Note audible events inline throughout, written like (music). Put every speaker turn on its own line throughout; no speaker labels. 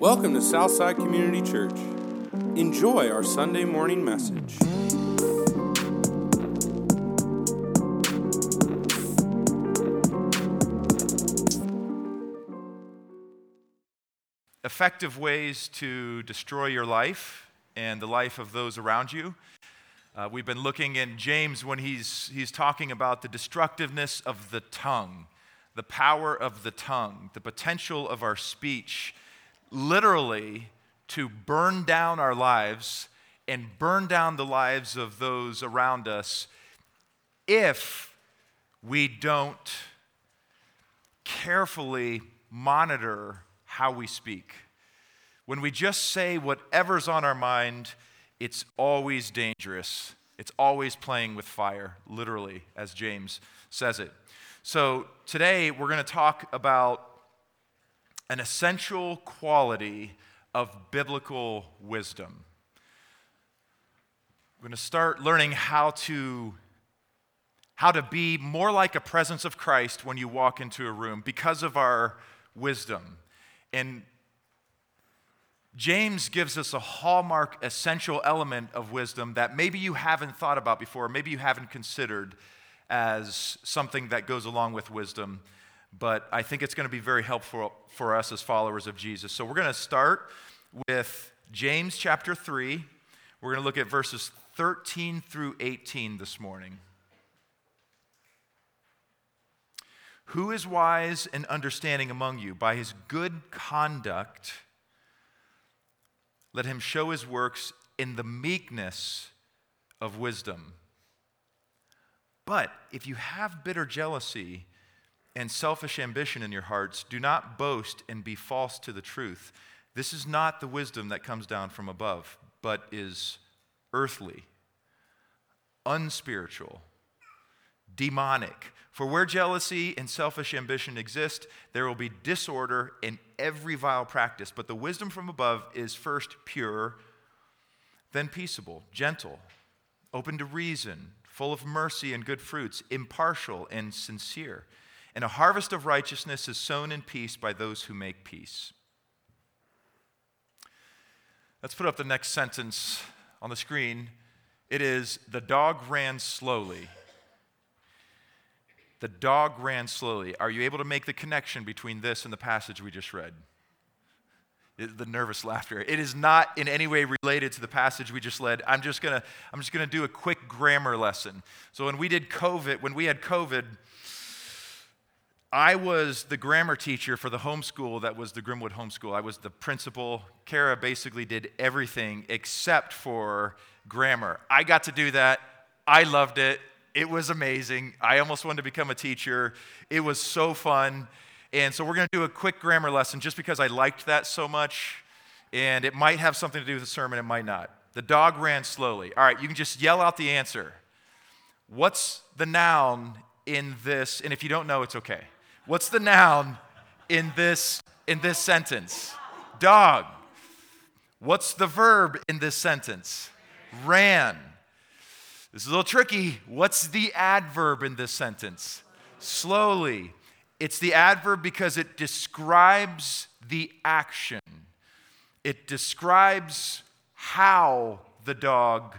Welcome to Southside Community Church. Enjoy our Sunday morning message.
Effective ways to destroy your life and the life of those around you. Uh, we've been looking in James when he's, he's talking about the destructiveness of the tongue, the power of the tongue, the potential of our speech, literally to burn down our lives and burn down the lives of those around us if we don't carefully monitor how we speak. When we just say whatever's on our mind, it's always dangerous. It's always playing with fire, literally, as James says it. So today we're going to talk about an essential quality of biblical wisdom. We're going to start learning how to how to be more like a presence of Christ when you walk into a room because of our wisdom. And James gives us a hallmark essential element of wisdom that maybe you haven't thought about before, maybe you haven't considered as something that goes along with wisdom, but I think it's going to be very helpful for us as followers of Jesus. So we're going to start with James chapter 3. We're going to look at verses 13 through 18 this morning. Who is wise and understanding among you? By his good conduct, let him show his works in the meekness of wisdom. But if you have bitter jealousy and selfish ambition in your hearts, do not boast and be false to the truth. This is not the wisdom that comes down from above, but is earthly, unspiritual, demonic. For where jealousy and selfish ambition exist, there will be disorder in every vile practice. But the wisdom from above is first pure, then peaceable, gentle, open to reason, full of mercy and good fruits, impartial and sincere. And a harvest of righteousness is sown in peace by those who make peace. Let's put up the next sentence on the screen. It is The dog ran slowly. The dog ran slowly. Are you able to make the connection between this and the passage we just read? the nervous laughter. It is not in any way related to the passage we just read. I'm just gonna I'm just gonna do a quick grammar lesson. So when we did COVID, when we had COVID, I was the grammar teacher for the homeschool that was the Grimwood homeschool. I was the principal. Kara basically did everything except for grammar. I got to do that. I loved it. It was amazing. I almost wanted to become a teacher. It was so fun. And so we're going to do a quick grammar lesson just because I liked that so much. And it might have something to do with the sermon, it might not. The dog ran slowly. All right, you can just yell out the answer. What's the noun in this? And if you don't know, it's okay. What's the noun in this in this sentence? Dog. What's the verb in this sentence? Ran. This is a little tricky. What's the adverb in this sentence? Slowly. It's the adverb because it describes the action, it describes how the dog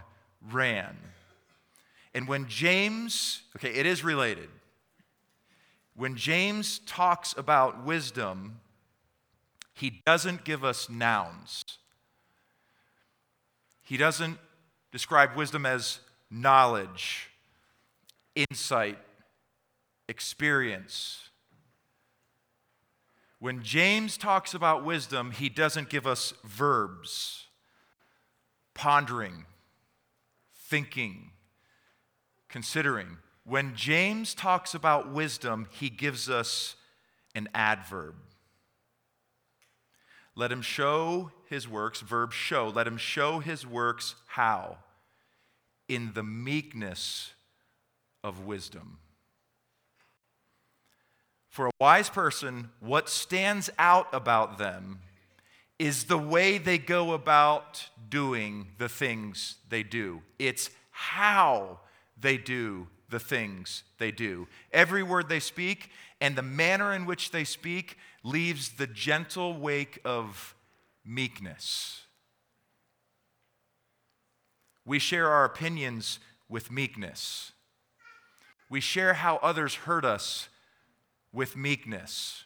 ran. And when James, okay, it is related. When James talks about wisdom, he doesn't give us nouns. He doesn't describe wisdom as knowledge, insight, experience. When James talks about wisdom, he doesn't give us verbs pondering, thinking, considering. When James talks about wisdom, he gives us an adverb. Let him show his works, verb show, let him show his works how? in the meekness of wisdom. For a wise person, what stands out about them is the way they go about doing the things they do. It's how they do the things they do. Every word they speak and the manner in which they speak leaves the gentle wake of meekness. We share our opinions with meekness. We share how others hurt us with meekness.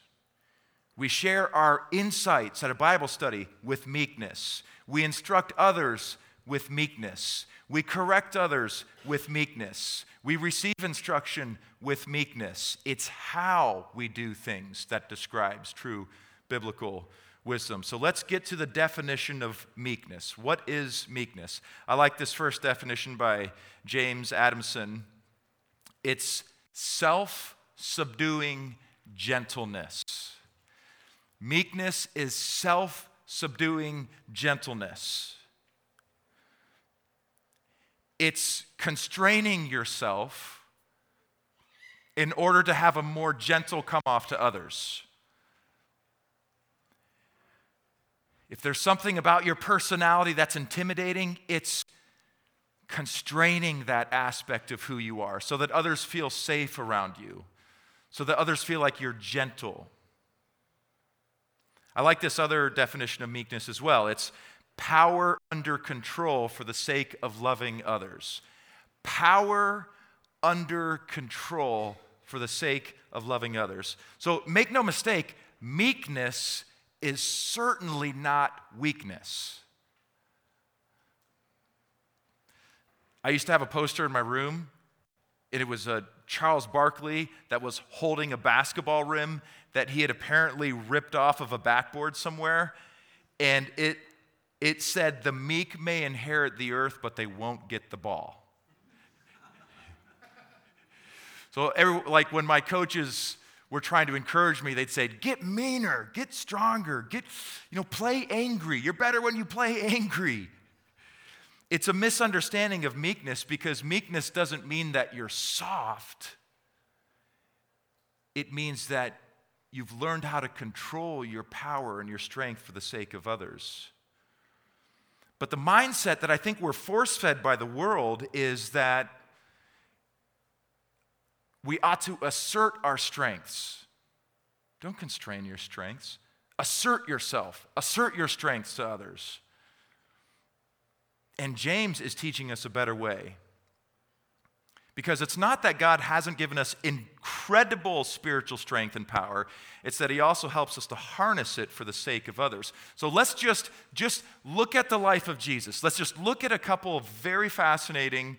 We share our insights at a Bible study with meekness. We instruct others with meekness. We correct others with meekness. We receive instruction with meekness. It's how we do things that describes true biblical wisdom. So let's get to the definition of meekness. What is meekness? I like this first definition by James Adamson. It's self subduing gentleness. Meekness is self subduing gentleness. It's constraining yourself in order to have a more gentle come off to others. If there's something about your personality that's intimidating, it's constraining that aspect of who you are so that others feel safe around you, so that others feel like you're gentle. I like this other definition of meekness as well. It's power under control for the sake of loving others. Power under control for the sake of loving others. So make no mistake, meekness is certainly not weakness. I used to have a poster in my room, and it was a Charles Barkley that was holding a basketball rim that he had apparently ripped off of a backboard somewhere. And it, it said, The meek may inherit the earth, but they won't get the ball. so, every, like when my coaches were trying to encourage me, they'd say, Get meaner, get stronger, get, you know, play angry. You're better when you play angry. It's a misunderstanding of meekness because meekness doesn't mean that you're soft. It means that you've learned how to control your power and your strength for the sake of others. But the mindset that I think we're force fed by the world is that we ought to assert our strengths. Don't constrain your strengths. Assert yourself, assert your strengths to others. And James is teaching us a better way. Because it's not that God hasn't given us incredible spiritual strength and power, it's that He also helps us to harness it for the sake of others. So let's just, just look at the life of Jesus. Let's just look at a couple of very fascinating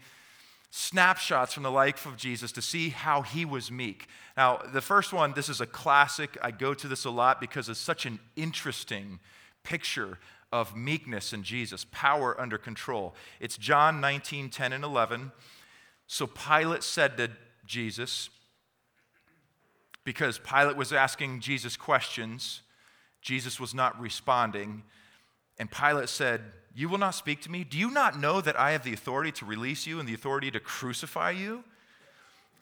snapshots from the life of Jesus to see how he was meek. Now, the first one, this is a classic. I go to this a lot because it's such an interesting picture of meekness in Jesus, power under control. It's John 19, 10, and 11. So Pilate said to Jesus, because Pilate was asking Jesus questions, Jesus was not responding. And Pilate said, you will not speak to me? Do you not know that I have the authority to release you and the authority to crucify you?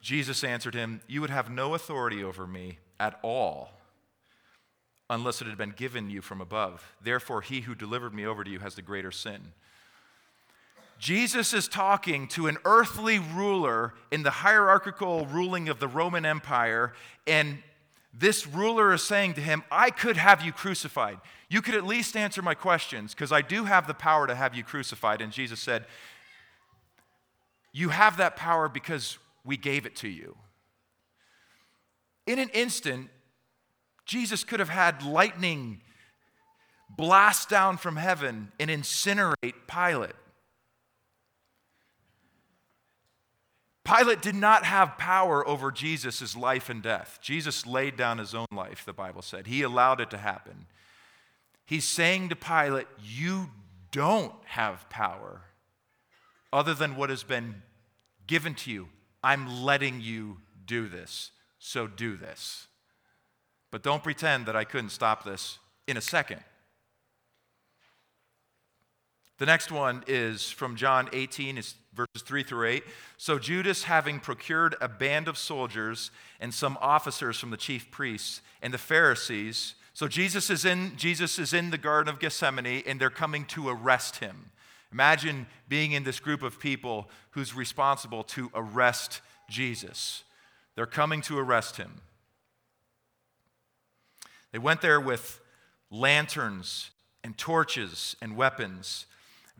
Jesus answered him, You would have no authority over me at all unless it had been given you from above. Therefore, he who delivered me over to you has the greater sin. Jesus is talking to an earthly ruler in the hierarchical ruling of the Roman Empire, and this ruler is saying to him, I could have you crucified. You could at least answer my questions because I do have the power to have you crucified. And Jesus said, You have that power because we gave it to you. In an instant, Jesus could have had lightning blast down from heaven and incinerate Pilate. Pilate did not have power over Jesus' life and death. Jesus laid down his own life, the Bible said. He allowed it to happen. He's saying to Pilate, You don't have power other than what has been given to you. I'm letting you do this, so do this. But don't pretend that I couldn't stop this in a second. The next one is from John 18, is verses 3 through 8. So Judas, having procured a band of soldiers and some officers from the chief priests and the Pharisees, so Jesus is in Jesus is in the garden of Gethsemane and they're coming to arrest him. Imagine being in this group of people who's responsible to arrest Jesus. They're coming to arrest him. They went there with lanterns and torches and weapons.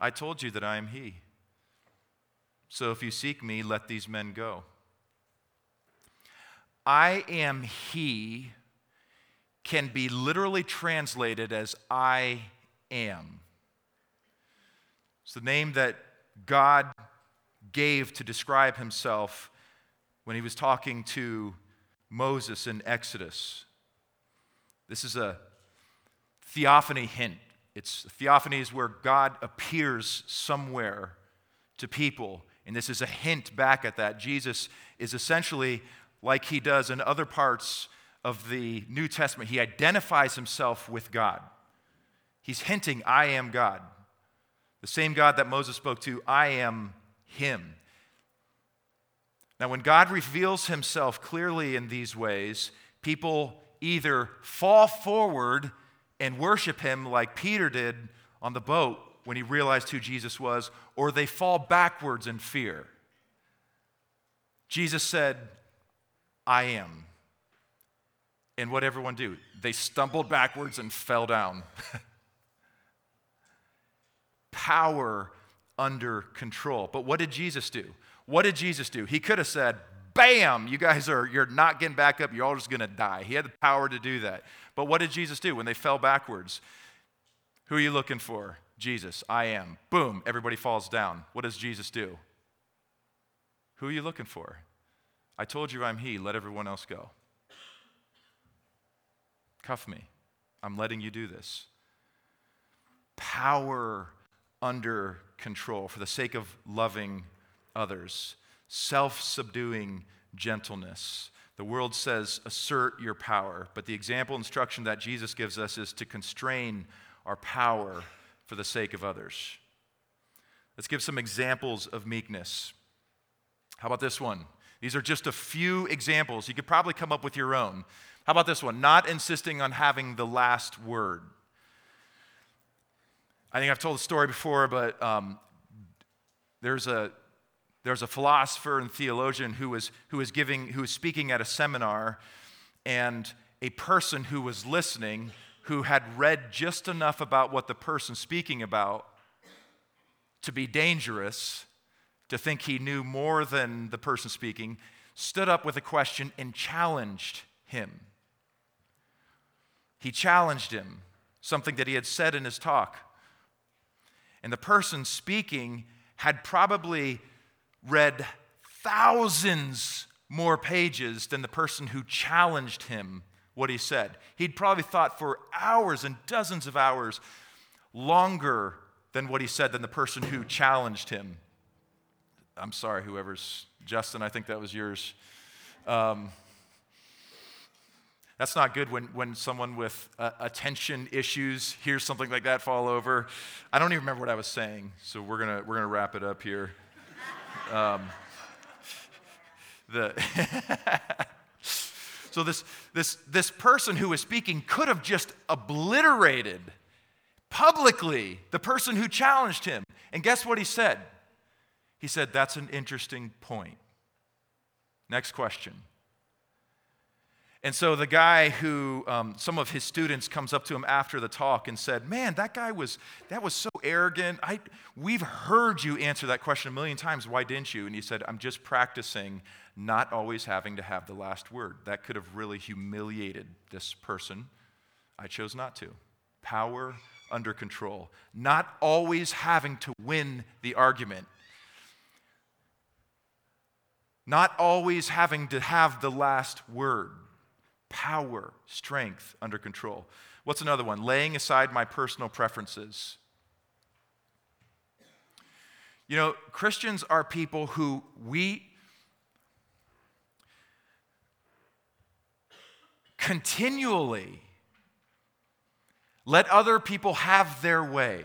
I told you that I am he. So if you seek me, let these men go. I am he can be literally translated as I am. It's the name that God gave to describe himself when he was talking to Moses in Exodus. This is a theophany hint. It's theophany is where God appears somewhere to people, and this is a hint back at that. Jesus is essentially like he does in other parts of the New Testament, he identifies himself with God. He's hinting, I am God. The same God that Moses spoke to, I am him. Now, when God reveals himself clearly in these ways, people either fall forward and worship him like Peter did on the boat when he realized who Jesus was, or they fall backwards in fear. Jesus said, I am. And what everyone do? They stumbled backwards and fell down. (laughs) Power under control. But what did Jesus do? What did Jesus do? He could have said, bam, you guys are, you're not getting back up, you're all just gonna die. He had the power to do that. But what did Jesus do when they fell backwards? Who are you looking for? Jesus, I am. Boom, everybody falls down. What does Jesus do? Who are you looking for? I told you I'm He, let everyone else go. Cuff me. I'm letting you do this. Power under control for the sake of loving others self subduing gentleness. The world says, assert your power, but the example instruction that Jesus gives us is to constrain our power for the sake of others. Let's give some examples of meekness. How about this one? These are just a few examples. You could probably come up with your own. How about this one? Not insisting on having the last word. I think I've told the story before, but um, there's a there's a philosopher and theologian who was, who was giving, who was speaking at a seminar, and a person who was listening who had read just enough about what the person speaking about to be dangerous, to think he knew more than the person speaking, stood up with a question and challenged him. He challenged him, something that he had said in his talk. And the person speaking had probably read thousands more pages than the person who challenged him what he said. He'd probably thought for hours and dozens of hours longer than what he said than the person who challenged him. I'm sorry, whoever's Justin, I think that was yours. Um, that's not good when, when someone with uh, attention issues hears something like that fall over. I don't even remember what I was saying, so we're going to we're gonna wrap it up here. Um, the (laughs) so this, this, this person who was speaking could have just obliterated publicly the person who challenged him. And guess what he said? He said, That's an interesting point. Next question. And so the guy who, um, some of his students comes up to him after the talk and said, man, that guy was, that was so arrogant. I, we've heard you answer that question a million times. Why didn't you? And he said, I'm just practicing not always having to have the last word. That could have really humiliated this person. I chose not to. Power under control. Not always having to win the argument. Not always having to have the last word power, strength under control. What's another one? Laying aside my personal preferences. You know, Christians are people who we continually Let other people have their way.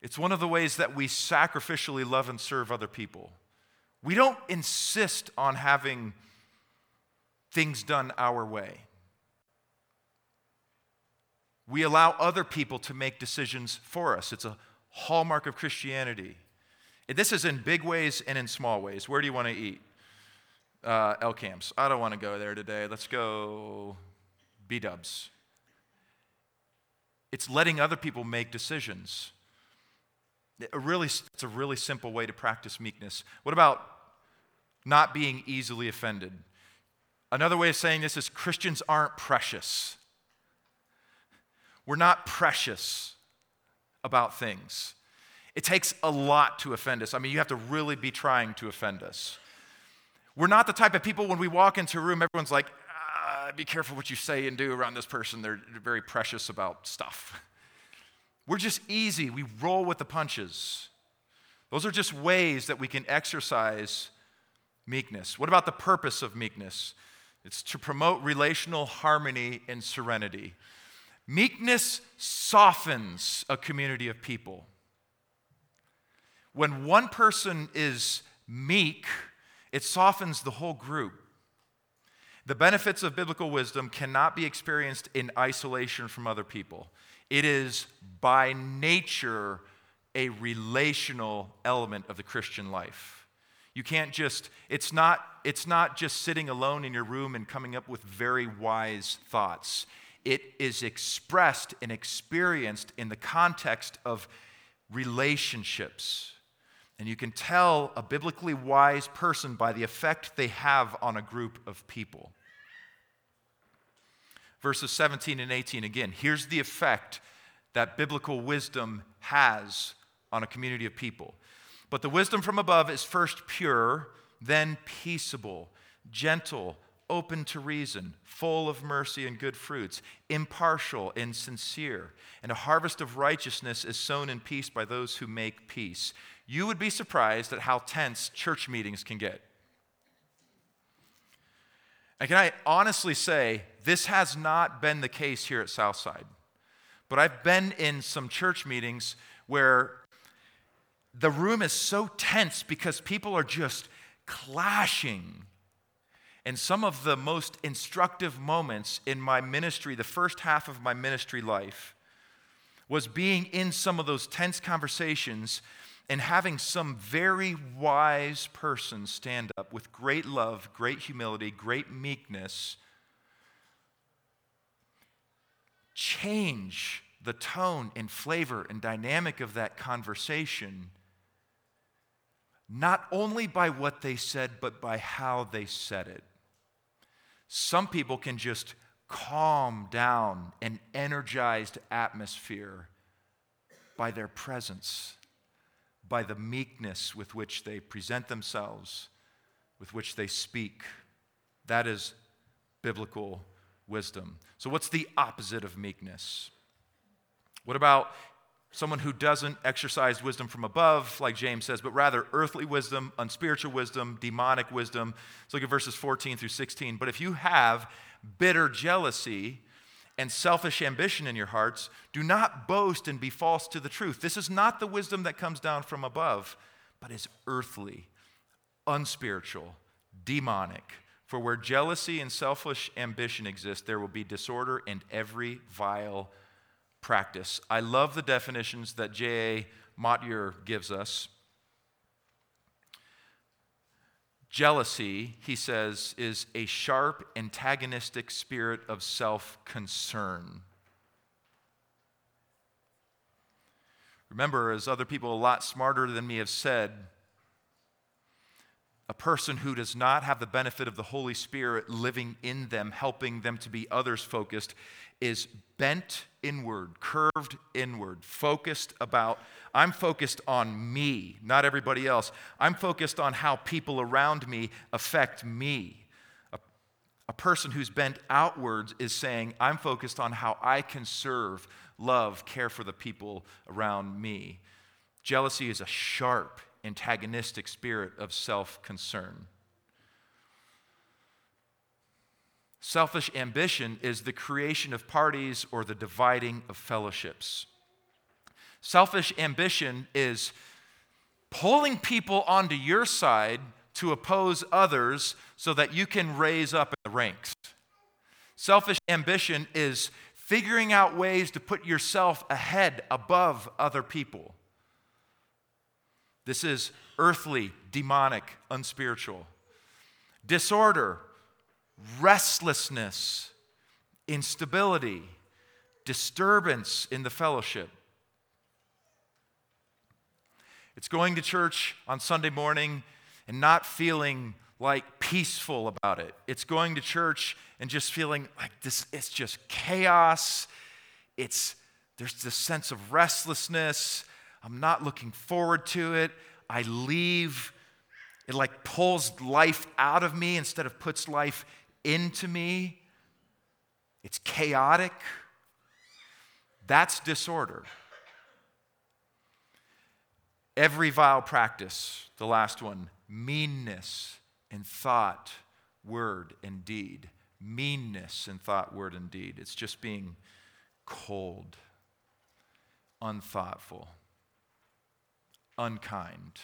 It's one of the ways that we sacrificially love and serve other people. We don't insist on having things done our way. We allow other people to make decisions for us. It's a hallmark of Christianity. This is in big ways and in small ways. Where do you want to eat? Uh, L camps. I don't want to go there today. Let's go B dubs. It's letting other people make decisions. A really, it's a really simple way to practice meekness. What about not being easily offended? Another way of saying this is Christians aren't precious. We're not precious about things. It takes a lot to offend us. I mean, you have to really be trying to offend us. We're not the type of people when we walk into a room, everyone's like, ah, be careful what you say and do around this person. They're very precious about stuff. We're just easy. We roll with the punches. Those are just ways that we can exercise meekness. What about the purpose of meekness? It's to promote relational harmony and serenity. Meekness softens a community of people. When one person is meek, it softens the whole group. The benefits of biblical wisdom cannot be experienced in isolation from other people. It is by nature a relational element of the Christian life. You can't just, it's not, it's not just sitting alone in your room and coming up with very wise thoughts it is expressed and experienced in the context of relationships. And you can tell a biblically wise person by the effect they have on a group of people. Verses 17 and 18 again, here's the effect that biblical wisdom has on a community of people. But the wisdom from above is first pure, then peaceable, gentle open to reason, full of mercy and good fruits, impartial and sincere. And a harvest of righteousness is sown in peace by those who make peace. You would be surprised at how tense church meetings can get. And can I honestly say, this has not been the case here at Southside. But I've been in some church meetings where the room is so tense because people are just clashing. And some of the most instructive moments in my ministry, the first half of my ministry life, was being in some of those tense conversations and having some very wise person stand up with great love, great humility, great meekness, change the tone and flavor and dynamic of that conversation, not only by what they said, but by how they said it. Some people can just calm down an energized atmosphere by their presence, by the meekness with which they present themselves, with which they speak. That is biblical wisdom. So, what's the opposite of meekness? What about someone who doesn't exercise wisdom from above, like James says, but rather earthly wisdom, unspiritual wisdom, demonic wisdom. Let's look at verses 14 through 16. But if you have bitter jealousy and selfish ambition in your hearts, do not boast and be false to the truth. This is not the wisdom that comes down from above, but is earthly, unspiritual, demonic. For where jealousy and selfish ambition exist, there will be disorder and every vile practice. I love the definitions that J.A. Motyer gives us. Jealousy, he says, is a sharp, antagonistic spirit of self concern. Remember, as other people a lot smarter than me have said, a person who does not have the benefit of the Holy Spirit living in them, helping them to be others focused, is bent inward, curved inward, focused about, I'm focused on me, not everybody else. I'm focused on how people around me affect me. A, a person who's bent outwards is saying, I'm focused on how I can serve, love, care for the people around me. Jealousy is a sharp, antagonistic spirit of self concern. Selfish ambition is the creation of parties or the dividing of fellowships. Selfish ambition is pulling people onto your side to oppose others so that you can raise up in the ranks. Selfish ambition is figuring out ways to put yourself ahead, above other people. This is earthly, demonic, unspiritual. Disorder, restlessness, instability, disturbance in the fellowship. It's going to church on Sunday morning and not feeling like peaceful about it. It's going to church and just feeling like this it's just chaos. It's there's this sense of restlessness. I'm not looking forward to it. I leave it like pulls life out of me instead of puts life into me. It's chaotic. That's disorder. Every vile practice, the last one, meanness in thought, word, and deed. Meanness in thought, word, and deed. It's just being cold, unthoughtful, unkind.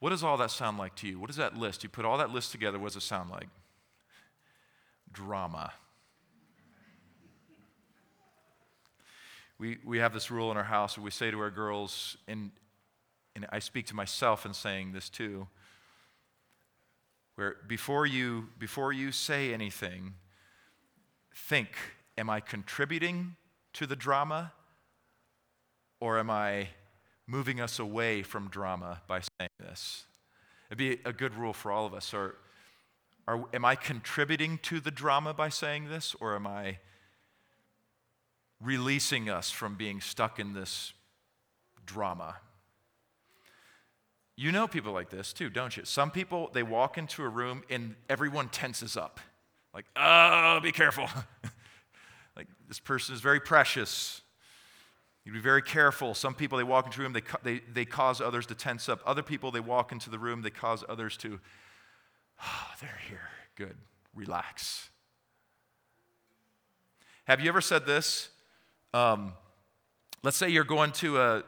What does all that sound like to you? What does that list? You put all that list together, what does it sound like? Drama. We, we have this rule in our house where we say to our girls, and, and I speak to myself in saying this too, where before you, before you say anything, think, am I contributing to the drama or am I moving us away from drama by saying this? It'd be a good rule for all of us. Or, are, am I contributing to the drama by saying this or am I releasing us from being stuck in this drama. You know people like this too, don't you? Some people, they walk into a room and everyone tenses up. Like, oh, be careful. (laughs) like, this person is very precious. You be very careful. Some people, they walk into a room, they, they, they cause others to tense up. Other people, they walk into the room, they cause others to, oh, (sighs) they're here. Good. Relax. Have you ever said this? Um, let's say you're going to a,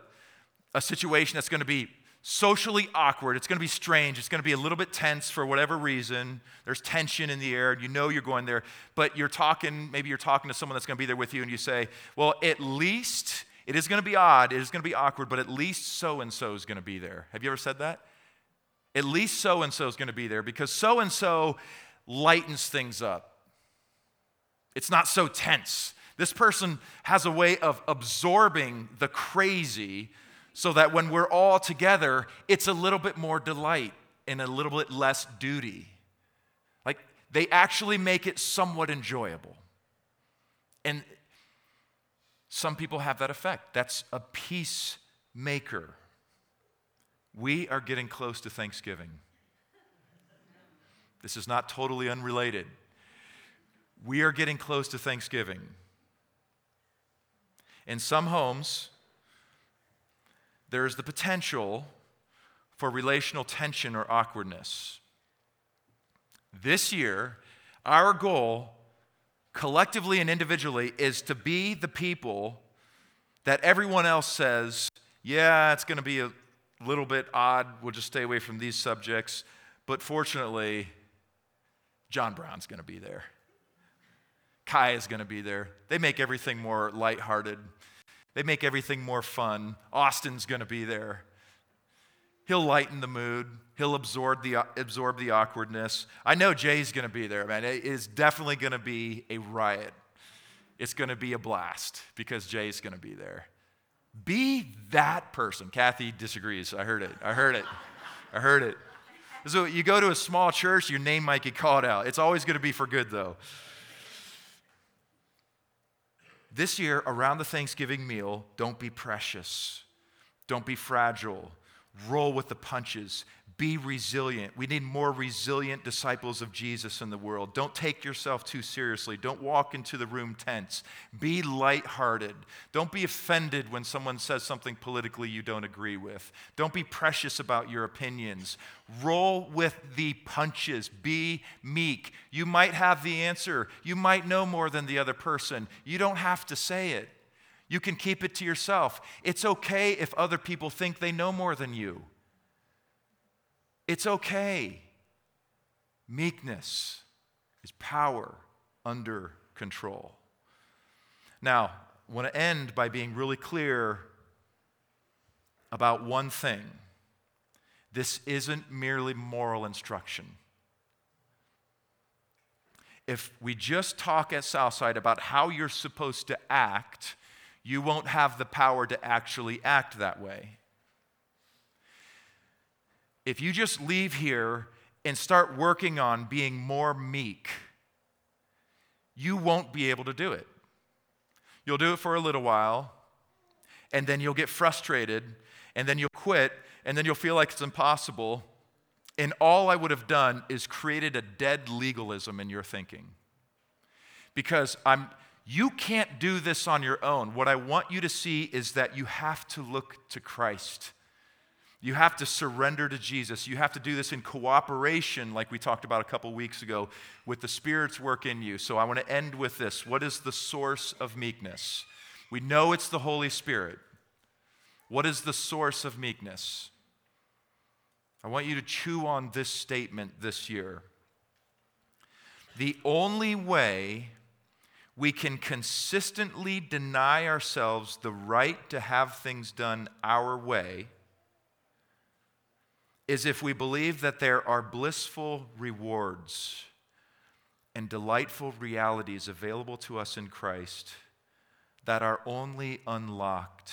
a situation that's going to be socially awkward. It's going to be strange. It's going to be a little bit tense for whatever reason. There's tension in the air. You know you're going there, but you're talking, maybe you're talking to someone that's going to be there with you, and you say, Well, at least it is going to be odd, it is going to be awkward, but at least so and so is going to be there. Have you ever said that? At least so and so is going to be there because so and so lightens things up. It's not so tense. This person has a way of absorbing the crazy so that when we're all together, it's a little bit more delight and a little bit less duty. Like they actually make it somewhat enjoyable. And some people have that effect. That's a peacemaker. We are getting close to Thanksgiving. This is not totally unrelated. We are getting close to Thanksgiving. In some homes, there is the potential for relational tension or awkwardness. This year, our goal, collectively and individually, is to be the people that everyone else says, yeah, it's going to be a little bit odd. We'll just stay away from these subjects. But fortunately, John Brown's going to be there. Kai is going to be there. They make everything more lighthearted. They make everything more fun. Austin's going to be there. He'll lighten the mood. He'll absorb the, absorb the awkwardness. I know Jay's going to be there, man. It is definitely going to be a riot. It's going to be a blast because Jay's going to be there. Be that person. Kathy disagrees. I heard it. I heard it. I heard it. So you go to a small church, your name might get called out. It's always going to be for good, though. This year, around the Thanksgiving meal, don't be precious. Don't be fragile. Roll with the punches. be resilient. We need more resilient disciples of Jesus in the world. Don't take yourself too seriously. Don't walk into the room tense. Be lighthearted. Don't be offended when someone says something politically you don't agree with. Don't be precious about your opinions. Roll with the punches. Be meek. You might have the answer. You might know more than the other person. You don't have to say it. You can keep it to yourself. It's okay if other people think they know more than you. It's okay. Meekness is power under control. Now, I want to end by being really clear about one thing. This isn't merely moral instruction. If we just talk at Southside about how you're supposed to act, you won't have the power to actually act that way if you just leave here and start working on being more meek, you won't be able to do it. You'll do it for a little while, and then you'll get frustrated, and then you'll quit, and then you'll feel like it's impossible. And all I would have done is created a dead legalism in your thinking. Because I'm, you can't do this on your own. What I want you to see is that you have to look to Christ. You have to surrender to Jesus. You have to do this in cooperation, like we talked about a couple weeks ago, with the Spirit's work in you. So I want to end with this. What is the source of meekness? We know it's the Holy Spirit. What is the source of meekness? I want you to chew on this statement this year. The only way we can consistently deny ourselves the right to have things done our way is if we believe that there are blissful rewards and delightful realities available to us in Christ that are only unlocked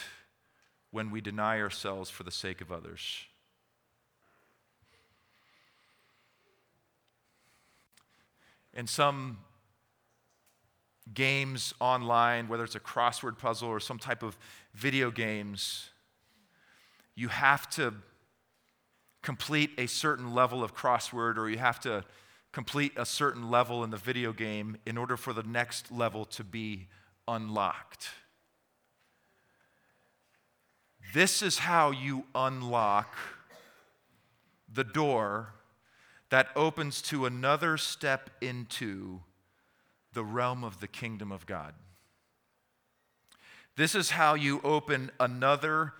when we deny ourselves for the sake of others. In some games online, whether it's a crossword puzzle or some type of video games, you have to complete a certain level of crossword or you have to complete a certain level in the video game in order for the next level to be unlocked. This is how you unlock the door that opens to another step into the realm of the kingdom of God. This is how you open another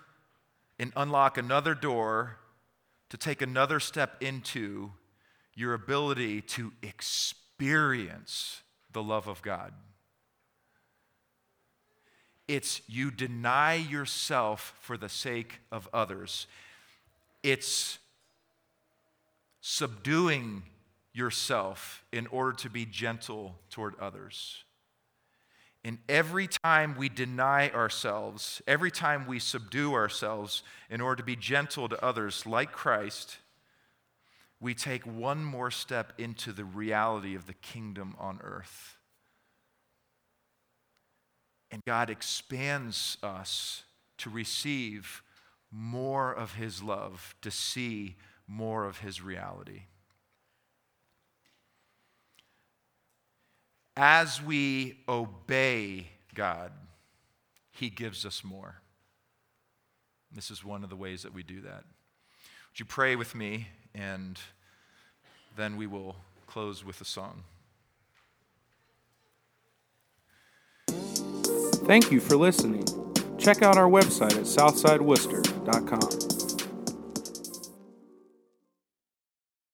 and unlock another door to take another step into your ability to experience the love of God. It's you deny yourself for the sake of others. It's subduing yourself in order to be gentle toward others. And every time we deny ourselves, every time we subdue ourselves in order to be gentle to others like Christ, we take one more step into the reality of the kingdom on earth. And God expands us to receive more of His love, to see more of His reality. As we obey God, He gives us more. This is one of the ways that we do that. Would you pray with me, and then we will close with a song.
Thank you for listening. Check out our website at southsideworcester.com.